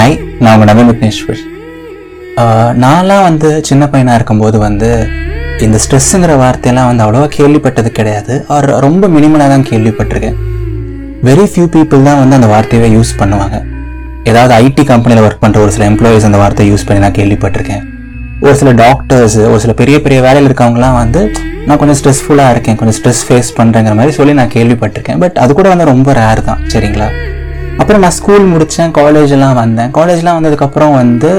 Hi நான் உங்கள் நவீன் விக்னேஸ்வர். ஆஹ் நான்லாம் வந்து சின்ன பையனாக இருக்கும்போது வந்து இந்த ஸ்ட்ரெஸ்ஸுங்கிற வார்த்தையெல்லாம் வந்து அவ்வளோவா கேள்விப்பட்டது கிடையாது. ஆர் ரொம்ப மினிமலாக தான் கேள்விப்பட்டிருக்கேன். வெரி ஃபியூ பீப்புள் தான் வந்து அந்த வார்த்தையவே யூஸ் பண்ணுவாங்க. ஏதாவது ஐடி கம்பெனியில் ஒர்க் பண்ணுற ஒரு சில எம்ப்ளாயீஸ் அந்த வார்த்தையை யூஸ் பண்ணி நான் கேள்விப்பட்டிருக்கேன். ஒரு சில டாக்டர்ஸ் ஒரு சில பெரிய பெரிய வேலையில் இருக்கவங்கலாம் வந்து நான் கொஞ்சம் ஸ்ட்ரெஸ்ஃபுல்லாக இருக்கேன் கொஞ்சம் ஸ்ட்ரெஸ் ஃபேஸ் பண்ணுறேங்கிற மாதிரி சொல்லி நான் கேள்விப்பட்டிருக்கேன். பட் அது கூட வந்து ரொம்ப ரேர் தான் சரிங்களா? அப்புறம் நான் ஸ்கூல் முடித்தேன் காலேஜ்லாம் வந்தேன். காலேஜ்லாம் வந்ததுக்கப்புறம் வந்து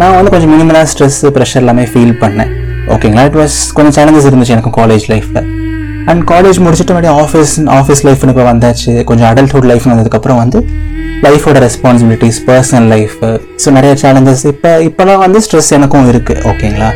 நான் வந்து கொஞ்சம் மினிமலாக ஸ்ட்ரெஸ் ப்ரெஷர் எல்லாமே ஃபீல் பண்ணேன். ஓகேங்களா இட் வாஸ் கொஞ்சம் சேலஞ்சஸ் இருந்துச்சு எனக்கு காலேஜ் லைஃப்பில் அண்ட் காலேஜ் முடிச்சுட்டு மறுபடியும் ஆஃபீஸ் ஆஃபீஸ் லைஃப்னு இப்போ வந்தாச்சு. கொஞ்சம் அடல்ட்ஹுட் லைஃப் வந்ததுக்கப்புறம் வந்து லைஃபோட ரெஸ்பான்சிபிலிட்டிஸ் பர்சனல் லைஃப் ஸோ நிறைய சேலஞ்சஸ் இப்போ இப்போலாம் வந்து ஸ்ட்ரெஸ் எனக்கும் இருக்குது ஓகேங்களா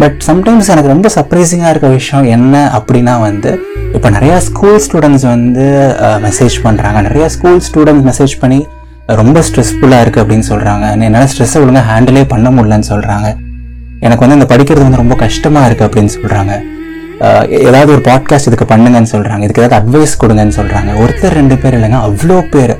பட் சம்டைம்ஸ் எனக்கு ரொம்ப சர்ப்ரைசிங்காக இருக்க விஷயம் என்ன அப்படின்னா வந்து இப்போ நிறையா ஸ்கூல் ஸ்டூடெண்ட்ஸ் வந்து மெசேஜ் பண்ணுறாங்க நிறையா ஸ்கூல் ஸ்டூடெண்ட்ஸ் மெசேஜ் பண்ணி ரொம்ப ஸ்ட்ரெஸ்ஃபுல்லாக இருக்குது அப்படின்னு சொல்கிறாங்க என்னால் ஸ்ட்ரெஸ்ஸை ஒழுங்காக ஹேண்டிலே பண்ண முடியலன்னு சொல்கிறாங்க எனக்கு வந்து இந்த படிக்கிறது வந்து ரொம்ப கஷ்டமாக இருக்குது அப்படின்னு சொல்கிறாங்க ஏதாவது ஒரு பாட்காஸ்ட் இதுக்கு பண்ணுங்கன்னு சொல்கிறாங்க இதுக்கு ஏதாவது அட்வைஸ் கொடுங்கன்னு சொல்கிறாங்க ஒருத்தர் ரெண்டு பேர் இல்லைங்க அவ்வளோ பேர்.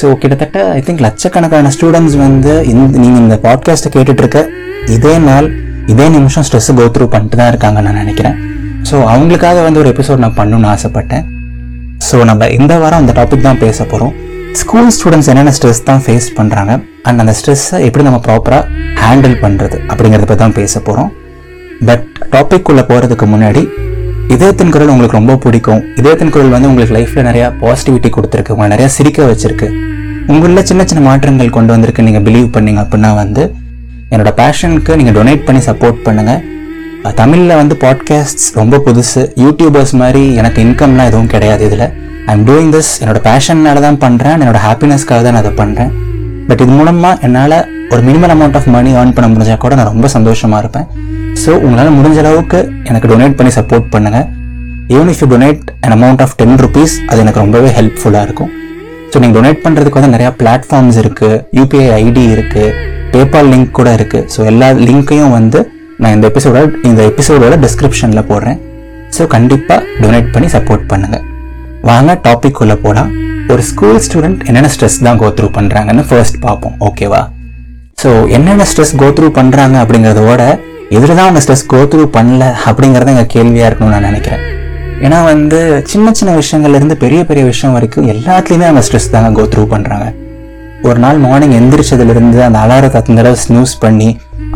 ஸோ கிட்டத்தட்ட ஐ திங்க் லட்சக்கணக்கான ஸ்டூடெண்ட்ஸ் வந்து இந்த நீங்கள் இந்த பாட்காஸ்ட்டை கேட்டுட்ருக்க இதே நாள் இதே நிமிஷம் ஸ்ட்ரெஸ் கோ த்ரூ பண்ணிட்டு தான் இருக்காங்க நான் நினைக்கிறேன். ஸோ அவங்களுக்காக வந்து ஒரு எபிசோட் நான் பண்ணணும்னு ஆசைப்பட்டேன். ஸோ நம்ம இந்த வாரம் அந்த டாபிக் தான் பேச போகிறோம் ஸ்கூல் ஸ்டூடெண்ட்ஸ் என்னென்ன ஸ்ட்ரெஸ் தான் ஃபேஸ் பண்ணுறாங்க அண்ட் அந்த ஸ்ட்ரெஸ்ஸை எப்படி நம்ம ப்ராப்பராக ஹேண்டில் பண்ணுறது அப்படிங்கிறத பற்றி தான் பேச போகிறோம் பட் டாபிக் உள்ள போகிறதுக்கு முன்னாடி இதயத்தின் குரல் உங்களுக்கு ரொம்ப பிடிக்கும். இதயத்தின் குரல் வந்து உங்களுக்கு லைஃப்பில் நிறையா பாசிட்டிவிட்டி கொடுத்துருக்கு. உங்களை நிறையா சிரிக்க வச்சிருக்கு. உங்களில் சின்ன சின்ன மாற்றங்கள் கொண்டு வந்திருக்கு. நீங்கள் பிலீவ் பண்ணீங்க அப்படின்னா வந்து என்னோட பேஷனுக்கு நீங்கள் டொனேட் பண்ணி சப்போர்ட் பண்ணுங்கள் தமிழில் வந்து பாட்காஸ்ட்ஸ் ரொம்ப புதுசு. யூடியூபர்ஸ் மாதிரி எனக்கு இன்கம்லாம் எதுவும் கிடையாது இதில். ஐ எம் டூயிங் திஸ் என்னோட பேஷன்னால தான் பண்ணுறேன் என்னோட ஹாப்பினஸ்க்காக தான் நான் அதை பண்ணுறேன் பட் இது மூலமாக என்னால் ஒரு minimum amount of money earn பண்ண முடிஞ்சால் கூட நான் ரொம்ப சந்தோஷமாக இருப்பேன். ஸோ உங்களால் முடிஞ்ச அளவுக்கு எனக்கு டொனேட் பண்ணி சப்போர்ட் பண்ணுங்கள் even if you donate an amount of ten rupees அது எனக்கு ரொம்பவே ஹெல்ப்ஃபுல்லாக இருக்கும். ஸோ நீங்கள் டொனேட் பண்ணுறதுக்கு வந்து நிறையா பிளாட்ஃபார்ம்ஸ் இருக்குது யூபிஐ ஐடி இருக்குது பேபால் லிங்க் கூட இருக்குது ஸோ எல்லா லிங்க்கையும் வந்து நான் இந்த எபிசோட இந்த எபிசோடோட டிஸ்கிரிப்ஷனில் போடுறேன். ஸோ கண்டிப்பாக டொனேட் பண்ணி சப்போர்ட் பண்ணுங்கள் வாங்க டாபிக் உள்ள போகலாம் ஒரு ஸ்கூல் ஸ்டூடெண்ட் என்னென்ன ஸ்ட்ரெஸ் தான் கோ த்ரூ பண்ணுறாங்கன்னு ஃபர்ஸ்ட் பார்ப்போம். ஓகேவா ஸோ என்னென்ன ஸ்ட்ரெஸ் கோ த்ரூ பண்ணுறாங்க அப்படிங்கிறதோட எதில் தான் அவங்க ஸ்ட்ரெஸ் கோ த்ரூ பண்ணல அப்படிங்கிறத எங்கள் கேள்வியாக இருக்கணும்னு நான் நினைக்கிறேன். ஏன்னா வந்து சின்ன சின்ன விஷயங்கள்லேருந்து பெரிய பெரிய விஷயம் வரைக்கும் எல்லாத்துலேயுமே அவங்க ஸ்ட்ரெஸ் தாங்க கோ த்ரூ பண்ணுறாங்க ஒரு நாள் மார்னிங் எந்திரிச்சதுலேருந்து அந்த அலாரத்தை அத்தனை தடவை ஸ்னூஸ் பண்ணி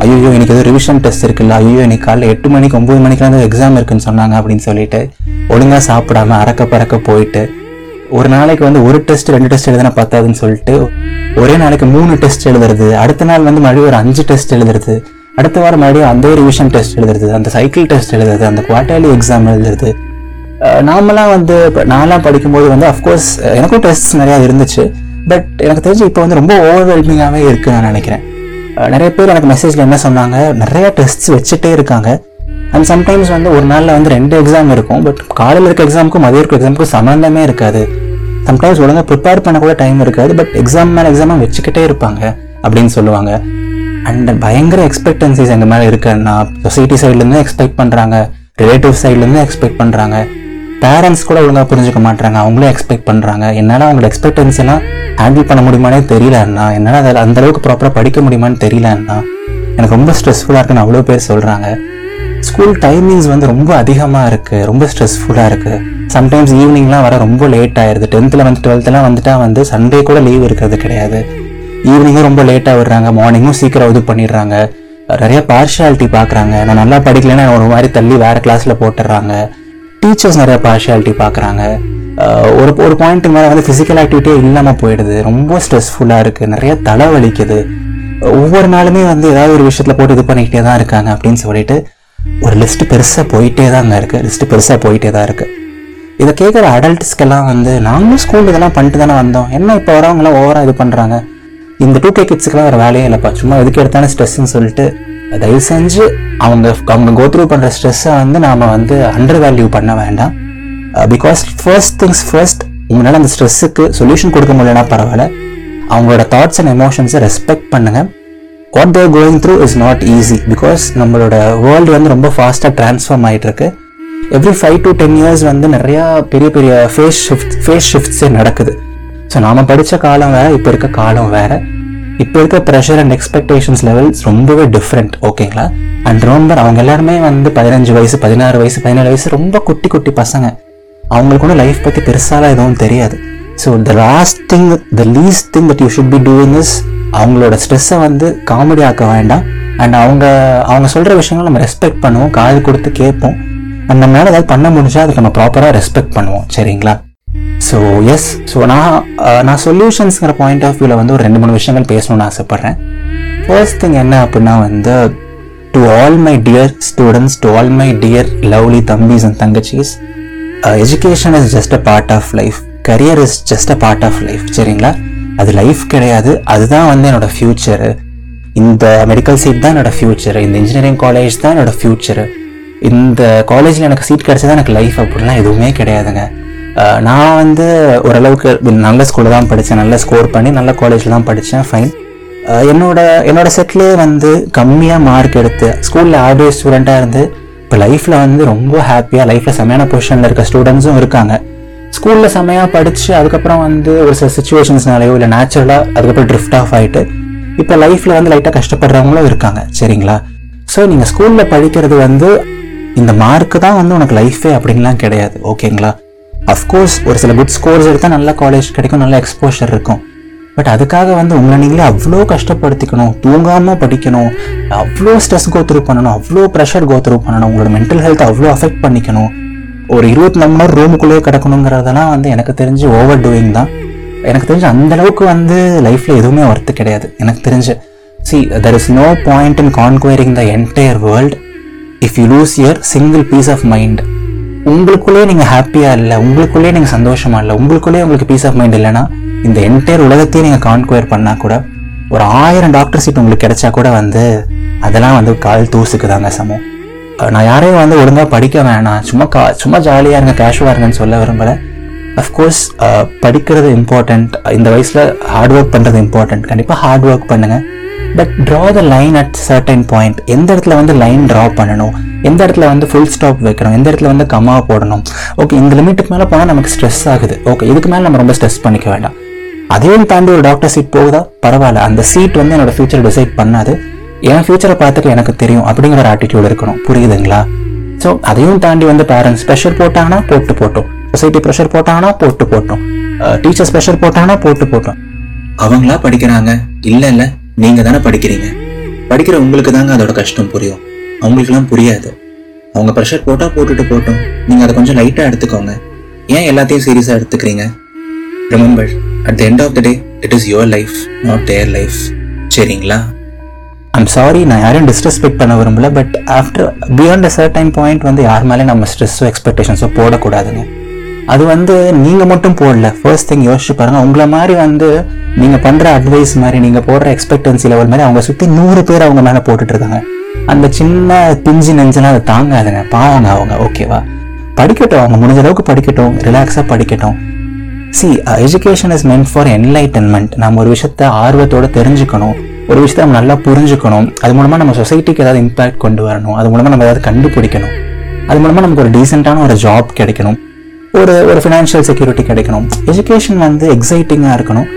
ஐயோ இன்னைக்கு ஏதோ ரிவிஷன் டெஸ்ட் இருக்குல்ல ஐயோ இன்னைக்கு காலைல எட்டு மணிக்கு ஒம்பது மணிக்கெலாம் ஏதோ எக்ஸாம் இருக்குன்னு சொன்னாங்க அப்படின்னு சொல்லிட்டு ஒழுங்காக சாப்பிடாம அறக்க பறக்க போயிட்டு ஒரு நாளைக்கு வந்து ஒரு டெஸ்ட் ரெண்டு டெஸ்ட் எழுதுனா பத்தாதுன்னு சொல்லிட்டு ஒரே நாளைக்கு மூணு டெஸ்ட் எழுதுறது அடுத்த நாள் வந்து மறுபடியும் ஒரு அஞ்சு டெஸ்ட் எழுதுறது அடுத்த வாரம் மறுபடியும் அந்த ரிவிஷன் டெஸ்ட் எழுதுறது அந்த சைக்கிள் டெஸ்ட் எழுதுறது அந்த குவார்டர்லி எக்ஸாம் எழுதுறது. நாமலாம் நாமெல்லாம் வந்து நான்லாம் படிக்கும்போது வந்து அஃப்கோர்ஸ் எனக்கும் டெஸ்ட் நிறையா இருந்துச்சு. பட் எனக்கு தெரிஞ்சு இப்போ வந்து ரொம்ப ஓவர்வெல்மிங்காகவே இருக்குது நான் நினைக்கிறேன். நிறைய பேர் எனக்கு மெசேஜில் என்ன சொன்னாங்க நிறைய டெஸ்ட்ஸ் வச்சுட்டே இருக்காங்க. அண்ட் சம்டைம்ஸ் வந்து ஒரு நாளில் வந்து ரெண்டு எக்ஸாம் இருக்கும். பட் காலையில் இருக்க எக்ஸாமுக்கும் மதியம் இருக்க எக்ஸாமுக்கும் சம்மந்தமே இருக்காது. சம்டைம்ஸ் ஒழுங்காக ப்ரிப்பேர் பண்ண கூட டைம் இருக்காது. பட் எக்ஸாம் மேலே எக்ஸாமாக வச்சுக்கிட்டே இருப்பாங்க அப்படின்னு சொல்லுவாங்க. அண்ட் பயங்கர எக்ஸ்பெக்டன்சிஸ் எங்கள் மேலே இருக்குன்னா சொசைட்டி சைட்லேருந்து எக்ஸ்பெக்ட் பண்ணுறாங்க ரிலேட்டிவ் சைட்லேருந்து எக்ஸ்பெக்ட் பண்ணுறாங்க பேரண்ட்ஸ் கூட ஒழுங்காக புரிஞ்சுக்க மாட்டாங்க அவங்களே எக்ஸ்பெக்ட் பண்ணுறாங்க என்னால் அவங்களோட எக்ஸ்பெக்டன்ஸ் எல்லாம் ஹேண்டில் பண்ண முடியுமானே தெரியல அண்ணா. என்னால் அதில் அந்தளவுக்கு ப்ராப்பராக படிக்க முடியுமான்னு தெரியலன்னா எனக்கு ரொம்ப ஸ்ட்ரெஸ்ஃபுல்லாக இருக்குன்னு அவ்வளோ பேர் சொல்கிறாங்க ஸ்கூல் டைமிங்ஸ் வந்து ரொம்ப அதிகமாக இருக்குது ரொம்ப ஸ்ட்ரெஸ்ஃபுல்லாக இருக்குது சம்டைம்ஸ் ஈவினிங்லாம் வர ரொம்ப லேட் ஆயிடுது டென்த்தில் வந்து டுவெல்த்தெலாம் வந்துட்டா வந்து சண்டே கூட லீவ் இருக்கிறது கிடையாது. ஈவினிங்கும் ரொம்ப லேட்டாக விடுறாங்க. மார்னிங்கும் சீக்கிரம் இது பண்ணிடுறாங்க. நிறைய பார்ஷியாலிட்டி பார்க்குறாங்க நான் நல்லா படிக்கலைன்னா ஒரு மாதிரி தள்ளி வேறு கிளாஸில் போட்டுடுறாங்க. டீச்சர்ஸ் நிறைய பார்ஷியாலிட்டி பார்க்குறாங்க. ஒரு ஒரு பாயிண்ட்டுக்கு மேலே வந்து ஃபிசிக்கல் ஆக்டிவிட்டியே இல்லாமல் போயிடுது. ரொம்ப ஸ்ட்ரெஸ்ஃபுல்லாக இருக்குது நிறைய தலை வலிக்குது ஒவ்வொரு நாளுமே வந்து ஏதாவது ஒரு விஷயத்தில் போட்டு இது பண்ணிக்கிட்டே தான் இருக்காங்க அப்படின்னு சொல்லிட்டு ஒரு லிஸ்ட்டு பெருசாக போயிட்டே தாங்க இருக்குது லிஸ்ட்டு பெருசாக போயிட்டே தான் இருக்குது இதை கேட்குற அடல்ட்ஸ்க்கெல்லாம் வந்து நாங்களும் ஸ்கூல் இதெல்லாம் பண்ணிட்டு தானே வந்தோம். என்ன இப்போ வரவங்களாம் ஓவராக இது பண்ணுறாங்க இந்த டூ கே கிட்ஸுக்கெல்லாம் ஒரு வேலையே இல்லைப்பா. சும்மா எதுக்கு எடுத்தாலும் ஸ்ட்ரெஸ்ன்னு சொல்லிட்டு தயவு செஞ்சு அவங்க அவங்க கோத்ரூ பண்ணுற ஸ்ட்ரெஸ்ஸை வந்து நாம் வந்து அண்டர் வேல்யூ பண்ண வேண்டாம். பிகாஸ் ஃபர்ஸ்ட் திங்ஸ் ஃபர்ஸ்ட் உங்களால் அந்த ஸ்ட்ரெஸ்ஸுக்கு சொல்யூஷன் கொடுக்க முடியலனா பரவாயில்ல. அவங்களோட தாட்ஸ் அண்ட் எமோஷன்ஸை ரெஸ்பெக்ட் பண்ணுங்கள் what they're going through is not easy because நம்மளோட வேர்ல்டு வந்து ரொம்ப ஃபாஸ்ட்டாக ட்ரான்ஸ்ஃபார்ம் ஆகிட்டுருக்கு every five to ten years வந்து நிறையா பெரிய பெரிய ஃபேஸ் ஷிஃப்ட் ஃபேஸ் ஷிஃப்ட்ஸே நடக்குது. ஸோ நாம் படித்த காலம் வேறு இப்போ இருக்க காலம் வேறு. இப்போ இருக்க ப்ரெஷர் அண்ட் எக்ஸ்பெக்டேஷன்ஸ் லெவல்ஸ் ரொம்பவே டிஃப்ரெண்ட் ஓகேங்களா அண்ட் ரோம்பர் அவங்க எல்லாருமே வந்து பதினஞ்சு வயசு பதினாறு வயசு பதினேழு வயசு ரொம்ப குட்டி குட்டி பசங்க. அவங்களுக்கு ஒன்றும் லைஃப் பற்றி பெருசாலாம் எதுவும் தெரியாது. So the last thing the least thing that you should be doing is அவங்களோட ஸ்ட்ரெஸ்ஸை வந்து காமெடி ஆக்க வேண்டாம். அண்ட் அவங்க அவங்க சொல்கிற விஷயங்களை நம்ம ரெஸ்பெக்ட் பண்ணுவோம் காது கொடுத்து கேட்போம். அண்ட் மேலே ஏதாவது பண்ண முடிஞ்சால் அதுக்கு நம்ம ப்ராப்பராக ரெஸ்பெக்ட் பண்ணுவோம். சரிங்களா? ஸோ எஸ் ஸோ நான் நான் சொல்யூஷன்ஸுங்கிற பாயிண்ட் ஆஃப் வியூவில் வந்து ஒரு ரெண்டு மூணு விஷயங்கள் பேசணும்னு ஆசைப்பட்றேன். ஃபர்ஸ்ட் திங் என்ன அப்படின்னா வந்து to all my dear students to all my dear lovely தம்பிஸ் and தங்கச்சிஸ் education is just a part of life career is just a part of life சரிங்களா? அது லைஃப் கிடையாது. அதுதான் வந்து என்னோட ஃப்யூச்சரு இந்த மெடிக்கல் சீட் தான் என்னோடய ஃப்யூச்சரு இந்த இன்ஜினியரிங் காலேஜ் தான் என்னோடய ஃப்யூச்சரு இந்த காலேஜில் எனக்கு சீட் கிடைச்சதா எனக்கு லைஃப் அப்படிலாம் எதுவுமே கிடையாதுங்க. நான் வந்து ஓரளவுக்கு நல்ல ஸ்கூலில் தான் படித்தேன் நல்ல ஸ்கோர் பண்ணி நல்ல காலேஜில் தான் படித்தேன் ஃபைன் என்னோட என்னோட செட்லேயே வந்து கம்மியாக மார்க் எடுத்து ஸ்கூலில் ஆவரேஜ் ஸ்டூடெண்ட்டாக இருந்து இப்போ லைஃப்பில் வந்து ரொம்ப ஹாப்பியாக லைஃப்பில் செமையான பொசிஷனில் இருக்க ஸ்டூடெண்ட்ஸும் இருக்காங்க. ஸ்கூலில் செமையாக படித்து அதுக்கப்புறம் வந்து ஒரு சில சுச்சுவேஷன்ஸ்னாலேயோ இல்லை நேச்சுரலாக அதுக்கப்புறம் ட்ரிஃப்ட் ஆஃப் ஆகிட்டு இப்போ லைஃப்பில் வந்து லைட்டாக கஷ்டப்படுறவங்களும் இருக்காங்க. சரிங்களா? ஸோ நீங்கள் ஸ்கூலில் படிக்கிறது வந்து இந்த மார்க்கு தான் வந்து உனக்கு லைஃபே அப்படின்லாம் கிடையாது. ஓகேங்களா அஃப்கோர்ஸ் ஒரு சில குட் ஸ்கோர்ஸ் எடுத்தால் நல்ல காலேஜ் கிடைக்கும் நல்ல எக்ஸ்போஷர் இருக்கும். பட் அதுக்காக வந்து உங்களை நீங்களே அவ்வளோ கஷ்டப்படுத்திக்கணும் தூங்காமல் படிக்கணும் அவ்வளோ ஸ்ட்ரெஸ் கோத்ரூ பண்ணணும் அவ்வளோ ப்ரெஷர் கோ பண்ணணும் உங்களோட மென்டல் ஹெல்த் அவ்வளோ அஃபெக்ட் பண்ணிக்கணும். ஒரு இருபத்தி நாலு மணி நேரம் ரூமுக்குள்ளேயே கிடக்கணுங்கிறதெல்லாம் வந்து எனக்கு தெரிஞ்சு ஓவர் டூயிங் தான். எனக்கு தெரிஞ்சு அந்தளவுக்கு வந்து லைஃப்பில் எதுவுமே ஒர்த்து கிடையாது எனக்கு தெரிஞ்சு. See there is no point in conquering the entire world if you lose your single peace of mind உங்களுக்குள்ளேயே நீங்கள் ஹாப்பியாக இல்லை உங்களுக்குள்ளேயே நீங்கள் சந்தோஷமாக இல்லை உங்களுக்குள்ளேயே உங்களுக்கு பீஸ் ஆஃப் மைண்ட் இல்லைன்னா இந்த என்டையர் உலகத்தையே நீங்கள் கான்குவேர் பண்ணால் கூட ஒரு ஆயிரம் டாக்டர் சீட் உங்களுக்கு கிடைச்சா கூட வந்து அதெல்லாம் வந்து கால் தூசுக்கு தாங்க சமம் நான் யாரையும் வந்து ஒழுங்காக படிக்க வேணாம் சும்மா கா சும்மா ஜாலியாக இருங்க கேஷுவாக இருங்கன்னு சொல்ல விரும்பலை. அஃப்கோர்ஸ் படிக்கிறது இம்பார்ட்டண்ட் இந்த வயசில் ஹார்ட் ஒர்க் பண்ணுறது இம்பார்ட்டண்ட் கண்டிப்பாக ஹார்ட் ஒர்க் பண்ணுங்கள் but draw the line at certain point எந்த இடத்துல வந்து லைன் ட்ரா பண்ணணும்? எந்த இடத்துல வந்து ஃபுல் ஸ்டாப் வைக்கணும்? எந்த இடத்துல வந்து கமா போடணும்? ஓகே இந்த லிமிட்டுக்கு மேலே போனால் நமக்கு ஸ்ட்ரெஸ் ஆகுது. ஓகே இதுக்கு மேலே நம்ம ரொம்ப ஸ்ட்ரெஸ் பண்ணிக்க வேண்டாம். அதையும் தாண்டி ஒரு டாக்டர் சீட் போகுதா? பரவாயில்ல. அந்த சீட் வந்து என்னோட ஃபியூச்சர் டிசைட் பண்ணாது. என் ஃபியூச்சரை பார்த்துட்டு எனக்கு தெரியும் அப்படிங்கிற ஒரு ஆட்டிடியூட் இருக்கணும். புரியுதுங்களா? ஸோ அதையும் தாண்டி வந்து பேரண்ட்ஸ் ப்ரெஷர் போட்டாங்கன்னா போட்டு போட்டோம். சொசைட்டி ப்ரெஷர் போட்டாங்கன்னா போட்டு போட்டோம். Uh, டீச்சர்ஸ் ப்ரெஷர் போட்டாங்கன்னா போட்டு போட்டோம். அவங்களா படிக்கிறாங்க? இல்ல இல்ல. நீங்க தானே படிக்கிறீங்க. படிக்கிற உங்களுக்கு தாங்க அதோட கஷ்டம் புரியும். அவங்களுக்குலாம் புரியாது. அவங்க ப்ரெஷர் போட்டால் போட்டுட்டு போட்டோம் நீங்கள் அதை கொஞ்சம் லைட்டாக எடுத்துக்கோங்க. ஏன் எல்லாத்தையும் சீரியஸாக எடுத்துக்கிறீங்க? Remember at the end of the day it is your life not their life சரிங்களா? ஐம் சாரி நான் யாரையும் டிஸ்ரெஸ்பெக்ட் பண்ண விரும்பல but after beyond a certain point வந்து யார் மேலே நம்ம ஸ்ட்ரெஸ்ஸோ எக்ஸ்பெக்டேஷன்ஸோ போடக்கூடாதுங்க. அது வந்து நீங்கள் மட்டும் போடல. ஃபர்ஸ்ட் திங் யோசிச்சு பாருங்கள் உங்களை மாதிரி வந்து நீங்கள் பண்ணுற அட்வைஸ் மாதிரி நீங்கள் போடுற எக்ஸ்பெக்டன்சி லெவல் மாதிரி அவங்க சுற்றி நூறு பேர் அவங்க மேலே போட்டுட்ருக்காங்க அந்த சின்ன பிஞ்சு நெஞ்செல்லாம் அதை தாங்காதுங்க. பாவங்க அவங்க ஓகேவா படிக்கட்டும் அவங்க முடிஞ்ச அளவுக்கு படிக்கட்டும் ரிலாக்ஸாக படிக்கட்டும். See education is meant for enlightenment நம்ம ஒரு விஷயத்த ஆர்வத்தோடு தெரிஞ்சுக்கணும். ஒரு விஷயத்த நம்ம நல்லா புரிஞ்சுக்கணும். அது மூலமாக நம்ம சொசைட்டிக்கு ஏதாவது இம்பேக்ட் கொண்டு வரணும். அது மூலமாக நம்ம ஏதாவது கண்டுபிடிக்கணும். அது மூலமாக நமக்கு ஒரு டீசெண்டான ஒரு ஜாப் கிடைக்கணும். ஒரு ஒரு ஃபினான்ஷியல் செக்யூரிட்டி கிடைக்கணும். எஜுகேஷன் வந்து எக்ஸைட்டிங்காக இருக்கணும்.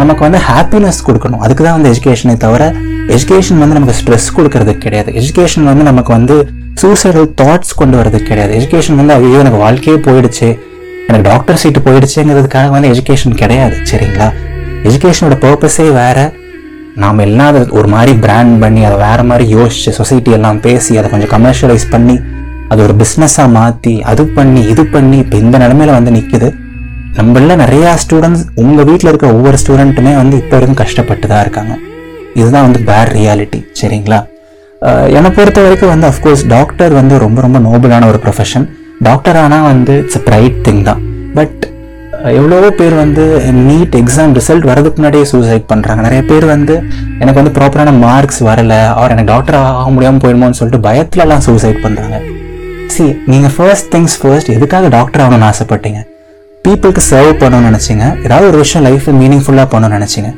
நமக்கு வந்து ஹாப்பினஸ் கொடுக்கணும். அதுக்கு தான் வந்து எஜுகேஷனை தவிர எஜுகேஷன் வந்து நமக்கு ஸ்ட்ரெஸ் கொடுக்கறது கிடையாது. எஜுகேஷன் வந்து நமக்கு வந்து சூசைடல் தாட்ஸ் கொண்டு வரது கிடையாது. எஜுகேஷன் வந்து ஐயோ எனக்கு வாழ்க்கையே போயிடுச்சு. எனக்கு டாக்டர் சீட்டு போயிடுச்சுங்கிறதுக்காக வந்து எஜுகேஷன் கிடையாது சரிங்களா? எஜுகேஷனோட பர்பஸே வேற. நாம் எல்லாம் அதை ஒரு மாதிரி பிராண்ட் பண்ணி அதை வேறு மாதிரி யோசிச்சு சொசைட்டி எல்லாம் பேசி அதை கொஞ்சம் கமர்ஷியலைஸ் பண்ணி அது ஒரு பிஸ்னஸாக மாற்றி அது பண்ணி இது பண்ணி இப்போ இந்த நிலமையில வந்து நிற்குது நம்மள நிறையா ஸ்டூடெண்ட்ஸ் உங்கள் வீட்டில் இருக்க ஒவ்வொரு ஸ்டூடெண்ட்டுமே வந்து இப்போ வரைக்கும் கஷ்டப்பட்டு தான் இருக்காங்க. இதுதான் வந்து பேட் ரியாலிட்டி சரிங்களா? என்னை பொறுத்த வரைக்கும் வந்து அஃப்கோர்ஸ் டாக்டர் வந்து ரொம்ப ரொம்ப நோபலான ஒரு ப்ரொஃபஷன் டாக்டர் ஆனால் வந்து இட்ஸ் ப்ரைட் திங் தான். பட் எவ்வளவோ பேர் வந்து நீட் எக்ஸாம் ரிசல்ட் வரதுக்கு முன்னாடியே சூசைட் பண்ணுறாங்க நிறைய பேர் வந்து எனக்கு வந்து ப்ராப்பரான மார்க்ஸ் வரலை அவர் எனக்கு டாக்டர் ஆக முடியாமல் போயிடுமோன்னு சொல்லிட்டு பயத்துலலாம் சூசைட் பண்ணுறாங்க சி நீங்கள் ஃபர்ஸ்ட் திங்ஸ் ஃபர்ஸ்ட் எதுக்காக டாக்டர் ஆகணும்னு ஆசைப்பட்டீங்க? பீப்புளுக்கு சர்வ் பண்ணணும்னு நினச்சிங்க? ஏதாவது ஒரு விஷயம் லைஃப்பில் மீனிங்ஃபுல்லாக பண்ணணும்னு நினச்சிங்க?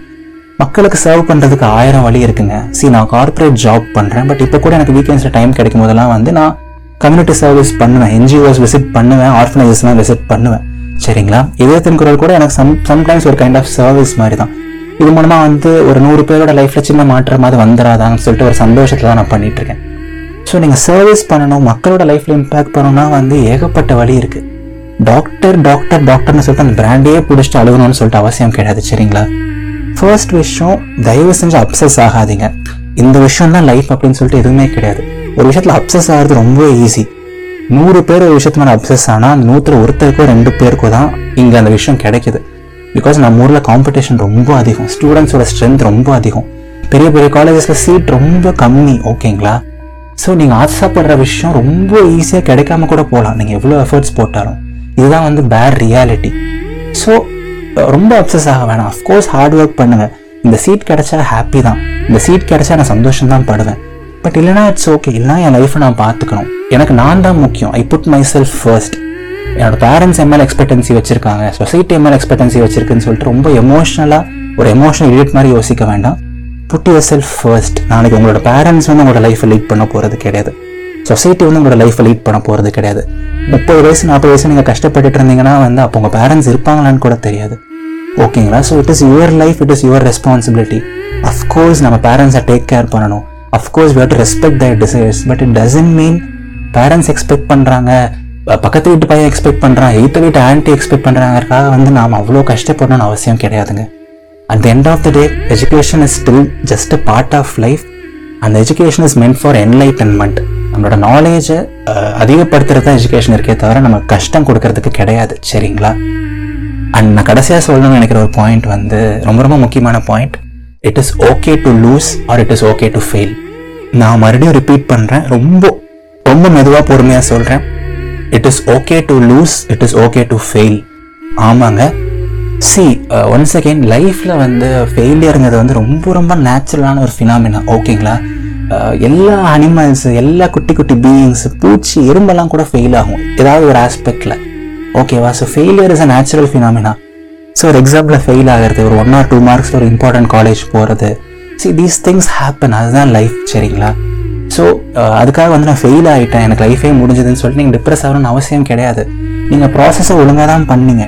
மக்களுக்கு சர்வ் பண்ணுறதுக்கு ஆயிரம் வழி இருக்குங்க. சி நான் கார்ப்பரேட் ஜாப் பண்ணுறேன் பட் இப்போ கூட எனக்கு வீக்கெண்ட்ஸில் டைம் கிடைக்கும் போதெல்லாம் வந்து நான் கம்யூனிட்டி சர்வீஸ் பண்ணுவேன். என்ஜிஓஸ் விசிட் பண்ணுவேன் ஆர்ஃபனைசஸ்லாம் விசிட் பண்ணுவேன். சரிங்களா? இதயத்தின் குரல் கூட எனக்கு சம் சம்டைம்ஸ் ஒரு கைண்ட் ஆஃப் சர்வீஸ் மாதிரி தான் இது மூலமாக வந்து ஒரு நூறு பேரோட லைஃப்பில் சின்ன மாற்றம் அது வந்துடாதான்னு சொல்லிட்டு ஒரு சந்தோஷத்தில் தான் நான் பண்ணிகிட்ருக்கேன் ஸோ நீங்கள் சர்வீஸ் பண்ணணும் மக்களோட லைஃப்பில் இம்பேக்ட் பண்ணணும்னா வந்து ஏகப்பட்ட வழி இருக்குது டாக்டர் டாக்டர் டாக்டர்னு சொல்லிட்டு அந்த பிராண்டே பிடிச்சிட்டு அழுகணும்னு சொல்லிட்டு அவசியம் கிடையாது சரிங்களா? ஃபர்ஸ்ட் விஷயம் தயவு செஞ்சு அப்சஸ் ஆகாதீங்க. இந்த விஷயம் தான் லைஃப் அப்படின்னு சொல்லிட்டு எதுவுமே கிடையாது. ஒரு விஷயத்தில் அப்சஸ் ஆகிறது ரொம்ப ஈஸி நூறு பேர் ஒரு விஷயத்து மேலே அப்சஸ் ஆனால் அந்த நூற்றில் ஒருத்தருக்கோ ரெண்டு பேருக்கோ தான் இங்கே அந்த விஷயம் கிடைக்குது. பிகாஸ் நம்ம ஊரில் காம்படிஷன் ரொம்ப அதிகம். ஸ்டூடெண்ட்ஸோட ஸ்ட்ரென்த் ரொம்ப அதிகம். பெரிய பெரிய காலேஜஸில் சீட் ரொம்ப கம்மி ஓகேங்களா? ஸோ நீங்கள் ஆசைப்படுற விஷயம் ரொம்ப ஈஸியாக கிடைக்காம கூட போகலாம். நீங்கள் எவ்வளோ எஃபர்ட்ஸ் போட்டாலும். இதுதான் வந்து பேர் ரியாலிட்டி ஸோ ரொம்ப அப்சஸ் ஆக வேணாம். அஃப்கோர்ஸ் ஹார்ட் ஒர்க் பண்ணுங்கள் இந்த சீட் கிடச்சா ஹாப்பி தான். இந்த சீட் கிடச்சா நான் சந்தோஷம் தான் படுவேன். பட் இல்லைனா இட்ஸ் ஓகே இல்லைனா என் லைஃப்பை நான் பார்த்துக்கணும். எனக்கு நான் தான் முக்கியம். I put my self first என்னோட பேரண்ட்ஸ் எம்எல் எக்ஸ்பெக்டன்சி வச்சிருக்காங்க. சொசைட்டி எம்எல் எக்ஸ்பெக்டன்சி வச்சிருக்குன்னு சொல்லிட்டு ரொம்ப எமோஷ்னலாக ஒரு எமோஷனல் இடியட் மாதிரி யோசிக்க வேண்டாம். புட் யுவர் செல்ஃப் ஃபர்ஸ்ட் நாளைக்கு உங்களோட பேரண்ட்ஸ் வந்து உங்களோட லைஃப்பை லீட் பண்ண போகிறது கிடையாது. சொசைட்டி வந்து உங்களோட லைஃப்பை லீட் பண்ண போகிறது கிடையாது. முப்பது வயசு நாற்பது வயசு நீங்கள் கஷ்டப்பட்டுட்டு இருந்தீங்கன்னா வந்து அப்போ உங்கள் பேரண்ட்ஸ் இருப்பாங்களான்னு கூட தெரியாது. ஓகேங்களா so it is your life it is your responsibility of course நம்ம பேரண்ட்ஸை டேக் கேர் பண்ணணும். Of course we have to respect their desires but it doesn't mean parents expect பண்ணுறாங்க பக்கத்து வீட்டு பையன் எக்ஸ்பெக்ட் பண்ணுறான் எயித்த வீட்டு ஆன்ட்டி எக்ஸ்பெக்ட் பண்ணுறாங்கிறக்காக வந்து நாம் அவ்வளோ கஷ்டப்படணும்னு அவசியம் கிடையாதுங்க. At the end of the day education is still just a part of life அந்த education is meant for enlightenment நம்மளோட நாலேஜை அதிகப்படுத்துறது தான் எஜுகேஷன் இருக்கே தவிர நம்ம கஷ்டம் கொடுக்கறதுக்கு கிடையாது. சரிங்களா? அண்ட் நான் கடைசியாக சொல்லணும்னு நினைக்கிற ஒரு பாயிண்ட் வந்து ரொம்ப ரொம்ப முக்கியமான point it is okay to lose or it is okay to fail நான் மறுபடியும் ரிப்பீட் பண்ணுறேன் ரொம்ப ரொம்ப மெதுவாக பொறுமையாக சொல்கிறேன் it is okay to lose it is okay to fail ஆமாங்க. சி ஒன்ஸ் அகெயின் லைஃப்பில் வந்து ஃபெயிலியருங்கிறது வந்து ரொம்ப ரொம்ப நேச்சுரலான ஒரு ஃபினாமினா ஓகேங்களா எல்லா அனிமல்ஸ் எல்லா குட்டி குட்டி பீயிங்ஸ் பூச்சி எறும்பெல்லாம் கூட ஃபெயில் ஆகும். ஏதாவது ஒரு ஆஸ்பெக்டில் ஓகேவா so failure is a natural phenomena so ஒரு எக்ஸாமில் ஃபெயில் ஆகிறது ஒரு ஒன் ஆர் டூ மார்க்ஸ் ஒரு இம்பார்ட்டன்ட் காலேஜ் போகிறது சி தீஸ் திங்ஸ் ஹேப்பன் அதுதான் லைஃப் சரிங்களா? ஸோ அதுக்காக வந்து நான் ஃபெயில் ஆகிட்டேன் எனக்கு லைஃபே முடிஞ்சதுன்னு சொல்லிட்டு நீங்கள் டிப்ரெஸ் ஆகணும்னு அவசியம் கிடையாது. நீங்கள் ப்ராசஸை ஒழுங்காக தான் பண்ணீங்க.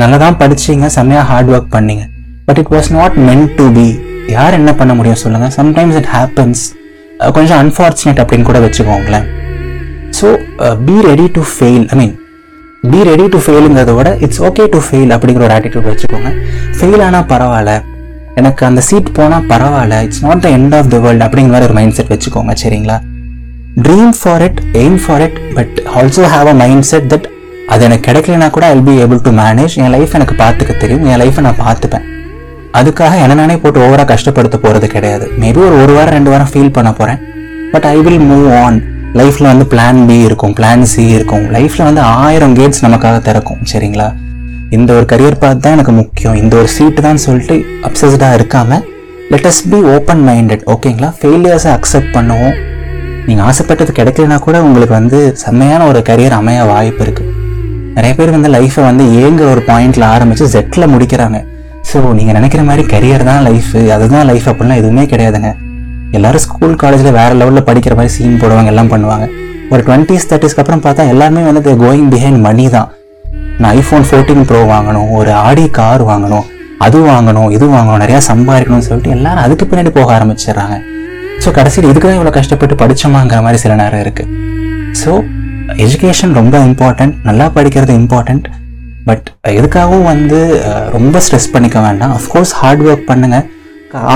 நல்லா தான் படிச்சீங்க செம்மையாக ஹார்ட் ஒர்க் பண்ணீங்க. But it was not meant to be யார் என்ன பண்ண முடியும் சொல்லுங்கள் சம்டைம்ஸ் இட் ஹேப்பன்ஸ் கொஞ்சம் அன்ஃபார்ச்சுனேட் அப்படின்னு கூட வச்சுக்கோங்களேன். So be ready to fail I mean be ready to ஃபெயிலுங்கிறத விட இட்ஸ் ஓகே டு ஃபெயில் அப்படிங்கிற ஒரு ஆட்டிடியூட் வச்சுக்கோங்க. ஃபெயில் ஆனால் பரவாயில்ல. எனக்கு அந்த சீட் போனால் பரவாயில்ல. It's not the end of the world அப்படிங்கிற மாதிரி ஒரு மைண்ட் செட் வச்சுக்கோங்க சரிங்களா? Dream for it aim for it but also have a mind set that அது எனக்கு கிடைக்கலனா கூட I be able to manage N life எனக்கு பார்த்துக்க தெரியும். என் லைஃப்பை நான் பார்த்துப்பேன். அதுக்காக என்ன நானே போட்டு ஓவராக கஷ்டப்படுத்த போகிறது கிடையாது. மேபி ஒரு ஒரு வாரம் ரெண்டு வாரம் ஃபீல் பண்ண போகிறேன் but I will move on லைஃப்பில் வந்து பிளான் பி இருக்கும் பிளான் சி இருக்கும். லைஃப்பில் வந்து ஆயிரம் கேட்ஸ் நமக்காக திறக்கும் சரிங்களா? இந்த ஒரு கரியர் பாத் தான் எனக்கு முக்கியம். இந்த ஒரு சீட்டு தான் சொல்லிட்டு அப்சஸ்டாக இருக்காமல் let us be open minded ஓகேங்களா? ஃபெயிலியர்ஸை அக்செப்ட் பண்ணுவோம். நீங்கள் ஆசைப்பட்டது கிடைக்கலனா கூட உங்களுக்கு வந்து செம்மையான ஒரு கரியர் அமைய வாய்ப்பு இருக்குது நிறைய பேர் வந்து லைஃப்பை வந்து ஏங்க ஒரு பாயிண்டில் ஆரம்பித்து ஜெட்டில் முடிக்கிறாங்க. ஸோ நீங்கள் நினைக்கிற மாதிரி கரியர் தான் லைஃபு அதுதான் லைஃப் அப்படிலாம் எதுவுமே கிடையாதுங்க. எல்லாரும் ஸ்கூல் காலேஜில் வேறு லெவலில் படிக்கிற மாதிரி சீன் போடுவாங்க எல்லாம் பண்ணுவாங்க. ஒரு டுவெண்ட்டிஸ் தேர்ட்டிஸ்க்கு அப்புறம் பார்த்தா எல்லாருமே வந்து கோயிங் பிஹைண்ட் மணி தான். நான் ஐஃபோன் ஃபோர்டீன் ப்ரோ வாங்கணும் ஒரு ஆடி கார் வாங்கணும் அது வாங்கணும் இது வாங்கணும் நிறையா சம்பாதிக்கணும்னு சொல்லிட்டு எல்லாரும் அதுக்கு பின்னாடி போக ஆரம்பிச்சிடுறாங்க. ஸோ கடைசியில் இதுக்கு தான் இவ்வளோ கஷ்டப்பட்டு படிச்சோமாங்கிற மாதிரி சில நேரம் இருக்குது ஸோ எஜுகேஷன் ரொம்ப இம்பார்ட்டன்ட் நல்லா படிக்கிறது இம்பார்ட்டன்ட் பட் எதுக்காகவும் வந்து ரொம்ப ஸ்ட்ரெஸ் பண்ணிக்க வேண்டாம். அஃப்கோர்ஸ் ஹார்ட் ஒர்க் பண்ணுங்க.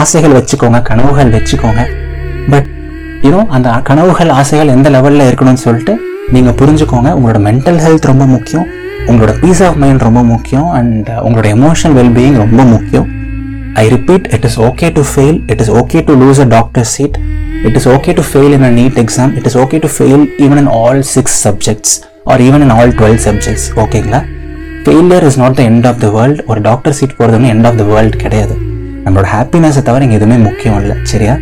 ஆசைகள் வச்சுக்கோங்க கனவுகள் வச்சுக்கோங்க. பட் யூனோ அந்த கனவுகள் ஆசைகள் எந்த லெவலில் இருக்கணும்னு சொல்லிட்டு நீங்கள் புரிஞ்சுக்கோங்க. உங்களோட மென்டல் ஹெல்த் ரொம்ப முக்கியம். உங்களோட பீஸ் ஆஃப் மைண்ட் ரொம்ப முக்கியம். அண்ட் உங்களோட எமோஷனல் வெல்பீயிங் ரொம்ப முக்கியம். I repeat it is okay to fail it is okay to lose a doctor seat it is okay to fail in a NEET exam it is okay to fail even in all six subjects or even in all twelve subjects ஓகேங்களா failure is not the end of the world ஒரு doctor seat போகிறது வந்து end of the world கிடையாது. நம்மளோட ஹாப்பினஸை தவிர இங்கே எதுவுமே முக்கியம் இல்லை. சரியா?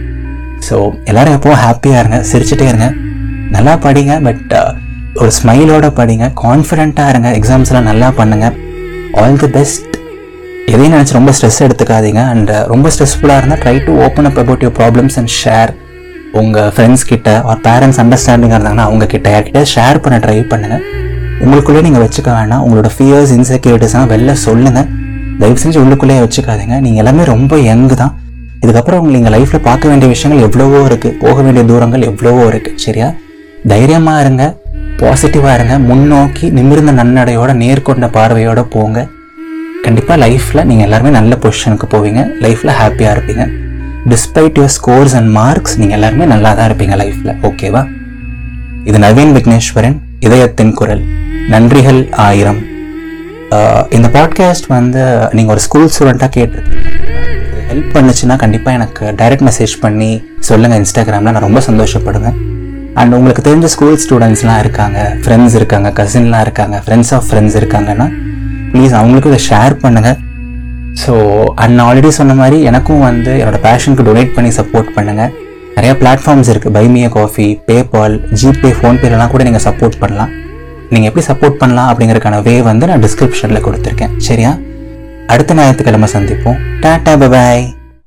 ஸோ எல்லோரும் எப்போவும் ஹாப்பியாக இருங்க சிரிச்சிட்டே இருங்க. நல்லா படிங்க பட் uh, ஒரு ஸ்மைலோட படிங்க கான்ஃபிடென்ட்டாக இருங்க எக்ஸாம்ஸ்லாம் நல்லா பண்ணுங்கள் ஆல் தி பெஸ்ட் எதையும் நினச்சி ரொம்ப ஸ்ட்ரெஸ் எடுத்துக்காதீங்க அண்ட் uh, ரொம்ப ஸ்ட்ரெஸ்ஃபுல்லாக இருந்தால் try to open up about your problems and share உங்கள் ஃப்ரெண்ட்ஸ் கிட்ட ஆர் பேரண்ட்ஸ் அண்டர்ஸ்டாண்டிங்காக இருந்தாங்கன்னா அவங்க கிட்ட யார்கிட்ட ஷேர் பண்ண ட்ரை பண்ணுங்கள் உங்களுக்குள்ளே நீங்கள் வச்சுக்க வேணாம். உங்களோட ஃபியர்ஸ் இன்செக்யூரிட்டிஸ்லாம் வெளில சொல்லுங்கள் தயவு செஞ்சு உள்ளுக்குள்ளேயே வச்சுக்காதீங்க. நீங்கள் எல்லாமே ரொம்ப யங் தான். இதுக்கப்புறம் உங்களை நீங்கள் லைஃப்பில் பார்க்க வேண்டிய விஷயங்கள் எவ்வளவோ இருக்குது போக வேண்டிய தூரங்கள் எவ்வளவோ இருக்குது சரியா? தைரியமாக இருங்க. பாசிட்டிவாக இருங்க. முன்னோக்கி நிமிர்ந்த நன்னடையோட நேர்கொண்ட பார்வையோட போங்க. கண்டிப்பாக லைஃப்பில் நீங்கள் எல்லாருமே நல்ல பொசிஷனுக்கு போவீங்க. லைஃப்பில் ஹாப்பியாக இருப்பீங்க. Despite your scores and marks நீங்கள் எல்லாருமே நல்லா தான் இருப்பீங்க லைஃப்பில் ஓகேவா இது நவீன் விக்னேஸ்வரன். இதயத்தின் குரல். நன்றிகள் ஆயிரம். இந்த பாட்காஸ்ட் வந்து நீங்கள் ஒரு ஸ்கூல் ஸ்டூடெண்ட்டாக கேட்டிருக்கீங்க ஹெல்ப் பண்ணுச்சுன்னா கண்டிப்பாக எனக்கு டைரக்ட் மெசேஜ் பண்ணி சொல்லுங்கள் இன்ஸ்டாகிராமில் நான் ரொம்ப சந்தோஷப்படுவேன். அண்ட் உங்களுக்கு தெரிஞ்ச ஸ்கூல் ஸ்டூடெண்ட்ஸ்லாம் இருக்காங்க. ஃப்ரெண்ட்ஸ் இருக்காங்க கசின்லாம் இருக்காங்க ஃப்ரெண்ட்ஸ் ஆஃப் ஃப்ரெண்ட்ஸ் இருக்காங்கன்னா ப்ளீஸ் அவங்களுக்கும் இதை ஷேர் பண்ணுங்கள் ஸோ அண்ட் ஆல்ரெடி சொன்ன மாதிரி எனக்கும் வந்து என்னோடய பேஷனுக்கு டொனேட் பண்ணி சப்போர்ட் பண்ணுங்கள் நிறையா பிளாட்ஃபார்ம்ஸ் இருக்குது buy me a coffee PayPal GPay ஃபோன்பேலலாம் கூட நீங்கள் சப்போர்ட் பண்ணலாம். நீங்கள் எப்படி சப்போர்ட் பண்ணலாம் அப்படிங்கிறதுக்கான வே வந்து நான் டிஸ்கிரிப்ஷனில் கொடுத்துருக்கேன். சரியா? அடுத்த ஞாயிற்றுக்கிழமை சந்திப்போம். Tata bye bye